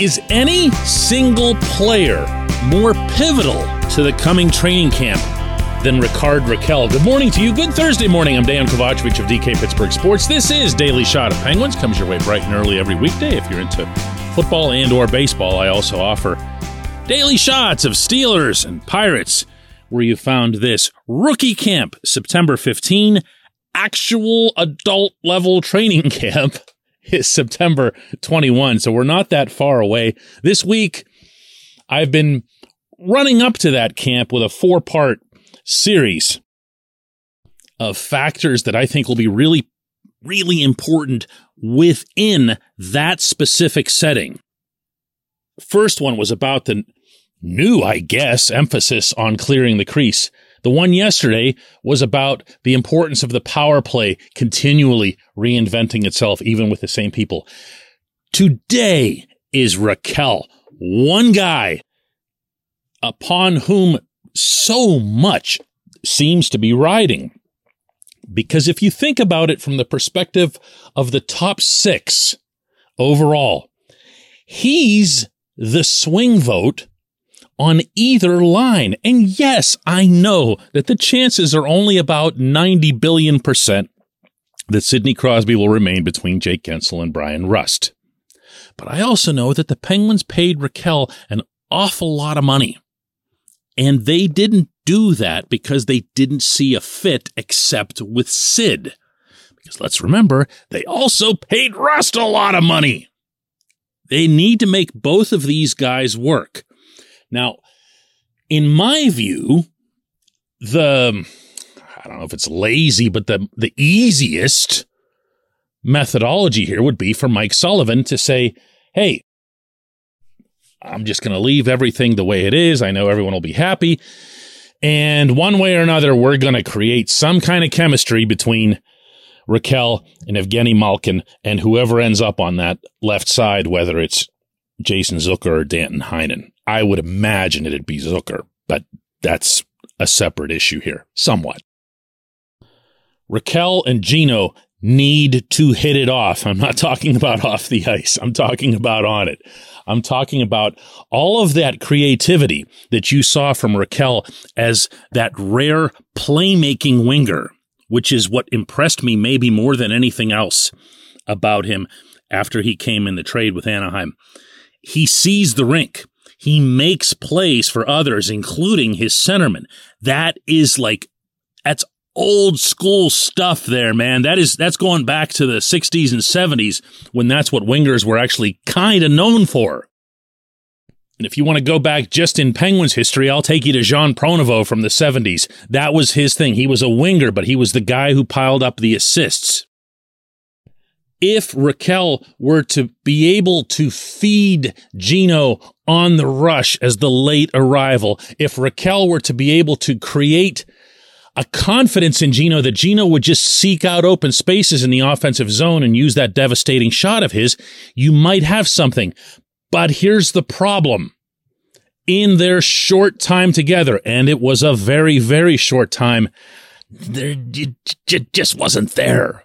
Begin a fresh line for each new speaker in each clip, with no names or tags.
Is any single player more pivotal to the coming training camp than Rickard Rakell? Good morning to you. Good Thursday morning. I'm Dan Kovacevic of DK Pittsburgh Sports. This is Daily Shot of Penguins. Comes your way bright and early every weekday. If you're into football and or baseball, I also offer daily shots of Steelers and Pirates where you found this rookie camp September 15 actual adult level training camp is September 21. So we're not that far away. This week, I've been running up to that camp with a four part series of factors that I think will be really, really important within that specific setting. First one was about the new, I guess, emphasis on clearing the crease. The one yesterday was about the importance of the power play continually reinventing itself, even with the same people. Today is Rakell, one guy upon whom so much seems to be riding. Because if you think about it from the perspective of the top six overall, he's the swing vote on either line. And yes, I know that the chances are only about 90 billion percent that Sidney Crosby will remain between Jake Guentzel and Bryan Rust. But I also know that the Penguins paid Rakell an awful lot of money. And they didn't do that because they didn't see a fit except with Sid. Because let's remember, they also paid Rust a lot of money. They need to make both of these guys work. Now, in my view, the I don't know if it's lazy, but the the easiest methodology here would be for Mike Sullivan to say, "Hey, I'm just going to leave everything the way it is. I know everyone will be happy." And one way or another, we're going to create some kind of chemistry between Rakell and Evgeny Malkin and whoever ends up on that left side, whether it's Jason Zucker or Danton Heinen. I would imagine it'd be Zucker, but that's a separate issue here, somewhat. Rakell and Gino need to hit it off. I'm not talking about off the ice. I'm talking about on it. I'm talking about all of that creativity that you saw from Rakell as that rare playmaking winger, which is what impressed me maybe more than anything else about him after he came in the trade with Anaheim. He sees the rink. He makes plays for others, including his centerman. That is like, that's old school stuff there, man. That is, that's going back to the 60s and 70s when that's what wingers were actually kind of known for. And if you want to go back just in Penguins history, I'll take you to Jean Pronovost from the 70s. That was his thing. He was a winger, but he was the guy who piled up the assists if Rakell were to be able to feed Gino on the rush as the late arrival, if Rakell were to be able to create a confidence in Gino that Gino would just seek out open spaces in the offensive zone and use that devastating shot of his, you might have something. But here's the problem. In their short time together, and it was a very, very short time, there it just wasn't there.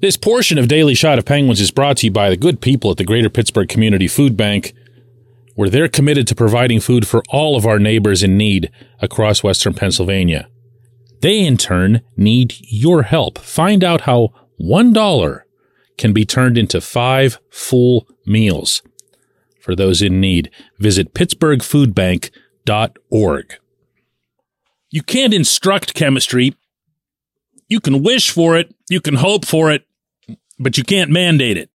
This portion of Daily Shot of Penguins is brought to you by the good people at the Greater Pittsburgh Community Food Bank, where they're committed to providing food for all of our neighbors in need across Western Pennsylvania. They in turn need your help. Find out how $1 can be turned into five full meals. For those in need, visit pittsburghfoodbank.org. You can't instruct chemistry. You can wish for it, you can hope for it, but you can't mandate it.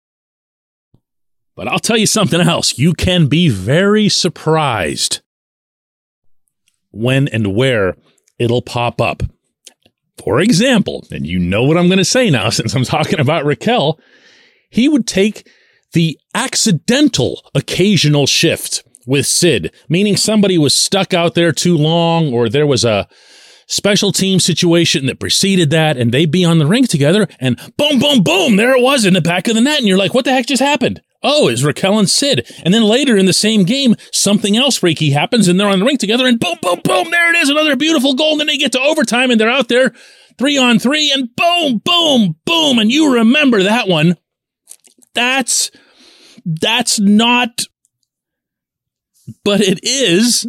But I'll tell you something else. You can be very surprised when and where it'll pop up. For example, and you know what I'm going to say now since I'm talking about Rakell, he would take the accidental occasional shift with Sid, meaning somebody was stuck out there too long or there was a special team situation that preceded that and they'd be on the rink together and boom, boom, boom, there it was in the back of the net. And you're like, what the heck just happened? Oh, it's Rakell and Sid. And then later in the same game, something else freaky happens and they're on the rink together and boom, boom, boom, there it is. Another beautiful goal. And then they get to overtime and they're out there three on three and boom, boom, boom. And you remember that one. That's, that's not, but it is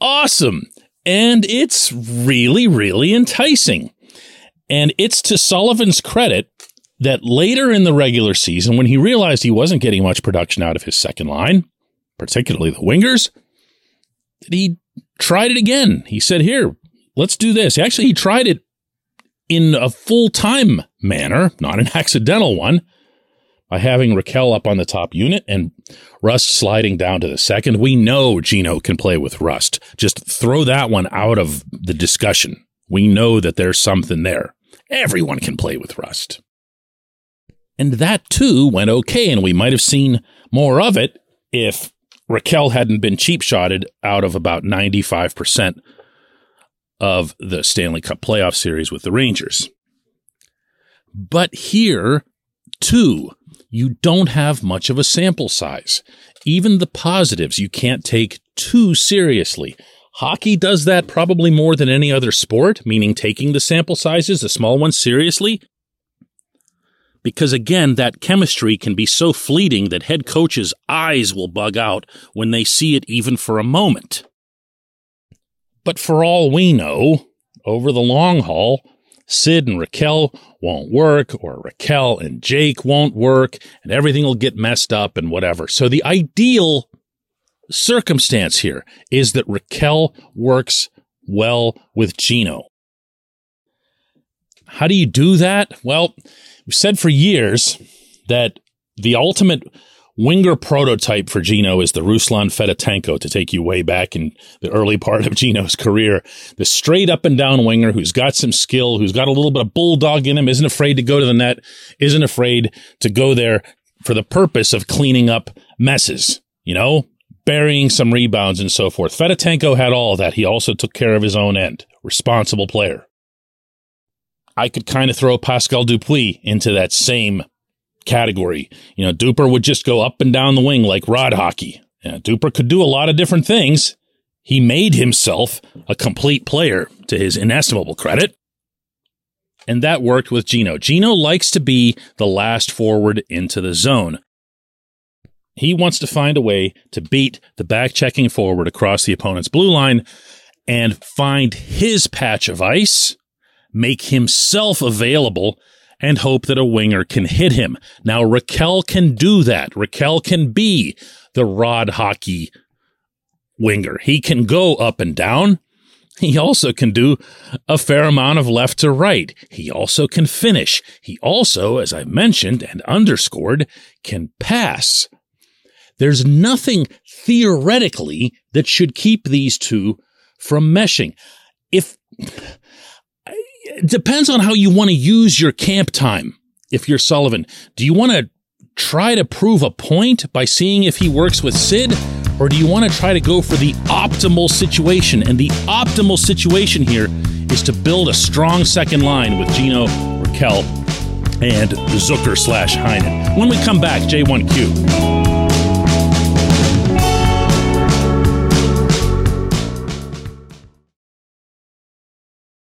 awesome. And it's really, really enticing. And it's to Sullivan's credit that later in the regular season, when he realized he wasn't getting much production out of his second line, particularly the wingers, that he tried it again. He said, Here, let's do this. Actually, he tried it in a full time manner, not an accidental one, by having Rakell up on the top unit and Rust sliding down to the second. We know Gino can play with Rust. Just throw that one out of the discussion. We know that there's something there. Everyone can play with Rust. And that too went okay, and we might have seen more of it if Rakell hadn't been cheap shotted out of about 95% of the Stanley Cup playoff series with the Rangers. But here, too, you don't have much of a sample size. Even the positives you can't take too seriously. Hockey does that probably more than any other sport, meaning taking the sample sizes, the small ones, seriously because again, that chemistry can be so fleeting that head coaches' eyes will bug out when they see it even for a moment. But for all we know, over the long haul, Sid and Rakell won't work, or Rakell and Jake won't work, and everything will get messed up and whatever. So the ideal circumstance here is that Rakell works well with Gino. How do you do that? Well, We've said for years that the ultimate winger prototype for Gino is the Ruslan Fedotenko to take you way back in the early part of Gino's career. The straight up and down winger who's got some skill, who's got a little bit of bulldog in him, isn't afraid to go to the net, isn't afraid to go there for the purpose of cleaning up messes, you know, burying some rebounds and so forth. Fedotenko had all that. He also took care of his own end. Responsible player. I could kind of throw Pascal Dupuis into that same category. You know, Duper would just go up and down the wing like rod hockey. Yeah, Duper could do a lot of different things. He made himself a complete player to his inestimable credit. And that worked with Gino. Gino likes to be the last forward into the zone. He wants to find a way to beat the back checking forward across the opponent's blue line and find his patch of ice make himself available and hope that a winger can hit him. Now, Rakell can do that. Rakell can be the rod hockey winger. He can go up and down. He also can do a fair amount of left to right. He also can finish. He also, as I mentioned and underscored, can pass. There's nothing theoretically that should keep these two from meshing. If it depends on how you want to use your camp time. If you're Sullivan, do you want to try to prove a point by seeing if he works with Sid? Or do you want to try to go for the optimal situation? And the optimal situation here is to build a strong second line with Gino, Rakell, and Zucker slash Heinen. When we come back, J1Q.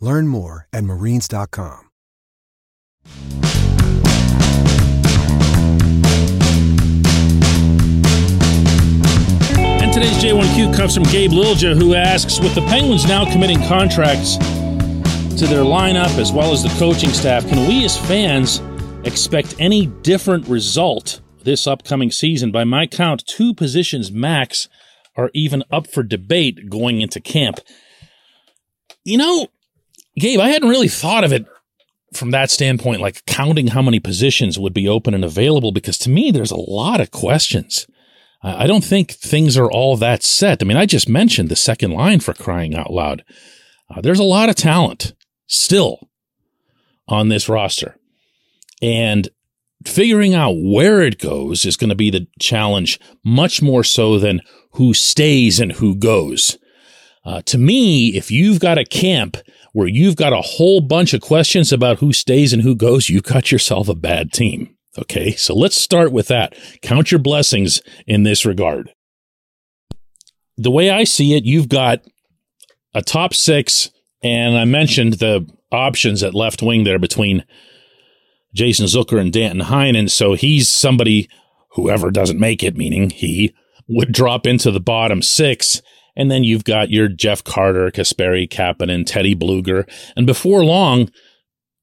Learn more at marines.com.
And today's J1Q comes from Gabe Lilja, who asks With the Penguins now committing contracts to their lineup as well as the coaching staff, can we as fans expect any different result this upcoming season? By my count, two positions max are even up for debate going into camp. You know, Gabe, I hadn't really thought of it from that standpoint, like counting how many positions would be open and available, because to me, there's a lot of questions. I don't think things are all that set. I mean, I just mentioned the second line for crying out loud. Uh, there's a lot of talent still on this roster. And figuring out where it goes is going to be the challenge much more so than who stays and who goes. Uh, to me, if you've got a camp where you've got a whole bunch of questions about who stays and who goes, you cut yourself a bad team. Okay, so let's start with that. Count your blessings in this regard. The way I see it, you've got a top six, and I mentioned the options at left wing there between Jason Zucker and Danton Heinen. So he's somebody, whoever doesn't make it, meaning he, would drop into the bottom six. And then you've got your Jeff Carter, Kasperi Kapanen, Teddy Blueger. And before long,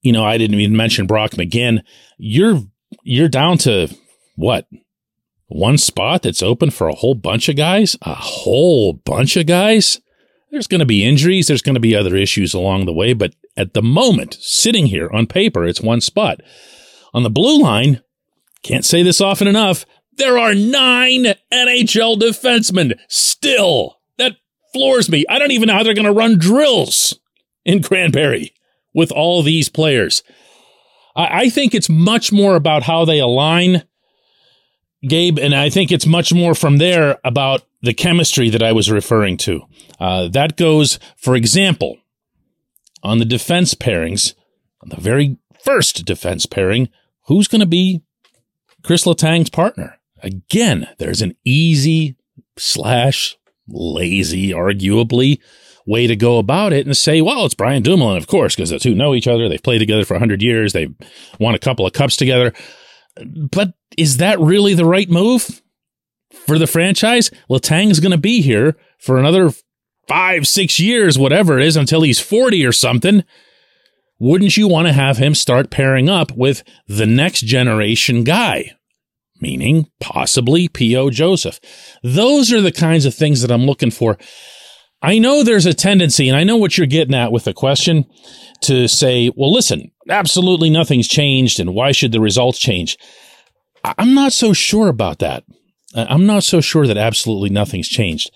you know, I didn't even mention Brock McGinn. You're you're down to what? One spot that's open for a whole bunch of guys? A whole bunch of guys? There's going to be injuries. There's going to be other issues along the way. But at the moment, sitting here on paper, it's one spot. On the blue line, can't say this often enough, there are nine NHL defensemen still. Floors me. I don't even know how they're going to run drills in Cranberry with all these players. I, I think it's much more about how they align, Gabe, and I think it's much more from there about the chemistry that I was referring to. Uh, that goes, for example, on the defense pairings, on the very first defense pairing, who's going to be Chris Letang's partner? Again, there's an easy slash lazy, arguably, way to go about it and say, well, it's Brian Dumoulin, of course, because the two know each other. They've played together for 100 years. They've won a couple of cups together. But is that really the right move for the franchise? Letang's going to be here for another five, six years, whatever it is, until he's 40 or something. Wouldn't you want to have him start pairing up with the next generation guy? Meaning possibly P.O. Joseph. Those are the kinds of things that I'm looking for. I know there's a tendency, and I know what you're getting at with the question, to say, well, listen, absolutely nothing's changed, and why should the results change? I'm not so sure about that. I'm not so sure that absolutely nothing's changed.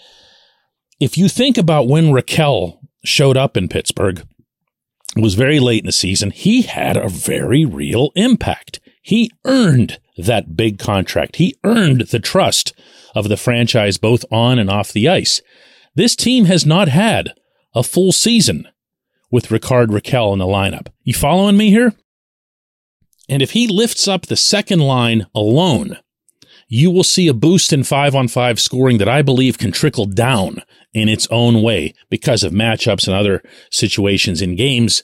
If you think about when Rakell showed up in Pittsburgh, it was very late in the season. He had a very real impact. He earned that big contract. He earned the trust of the franchise both on and off the ice. This team has not had a full season with Rickard Rakell in the lineup. You following me here? And if he lifts up the second line alone, you will see a boost in five on five scoring that I believe can trickle down in its own way because of matchups and other situations in games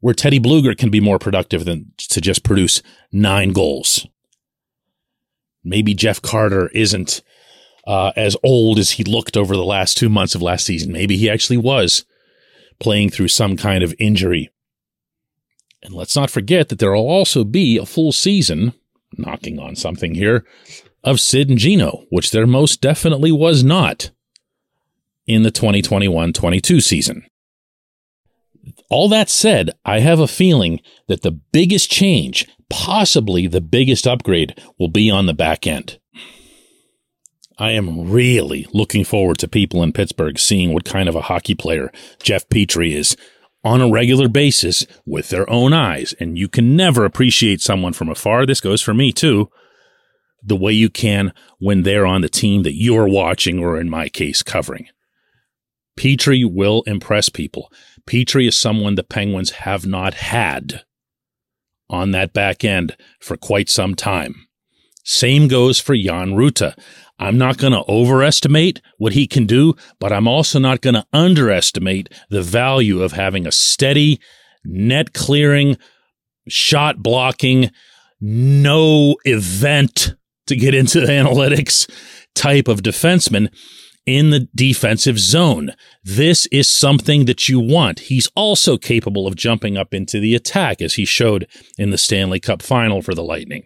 where Teddy Blueger can be more productive than to just produce nine goals. Maybe Jeff Carter isn't uh, as old as he looked over the last two months of last season. Maybe he actually was playing through some kind of injury. And let's not forget that there will also be a full season, knocking on something here, of Sid and Gino, which there most definitely was not in the 2021 22 season. All that said, I have a feeling that the biggest change, possibly the biggest upgrade, will be on the back end. I am really looking forward to people in Pittsburgh seeing what kind of a hockey player Jeff Petry is on a regular basis with their own eyes. And you can never appreciate someone from afar. This goes for me too. The way you can when they're on the team that you're watching or in my case covering. Petry will impress people. Petry is someone the Penguins have not had on that back end for quite some time. Same goes for Jan Rutta. I'm not going to overestimate what he can do, but I'm also not going to underestimate the value of having a steady, net clearing, shot blocking, no event to get into the analytics type of defenseman in the defensive zone. This is something that you want. He's also capable of jumping up into the attack, as he showed in the Stanley Cup final for the Lightning.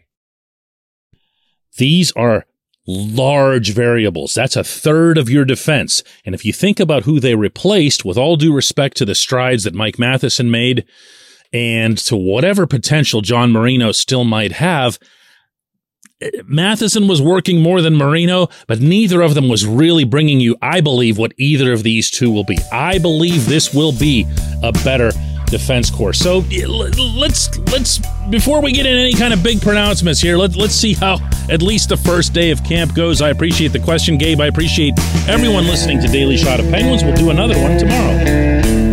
These are large variables. That's a third of your defense. And if you think about who they replaced, with all due respect to the strides that Mike Matheson made and to whatever potential John Marino still might have, Matheson was working more than Marino, but neither of them was really bringing you, I believe, what either of these two will be. I believe this will be a better defense corps. So let's let's before we get in any kind of big pronouncements here, let, let's see how at least the first day of camp goes. I appreciate the question, Gabe. I appreciate everyone listening to Daily Shot of Penguins. We'll do another one tomorrow.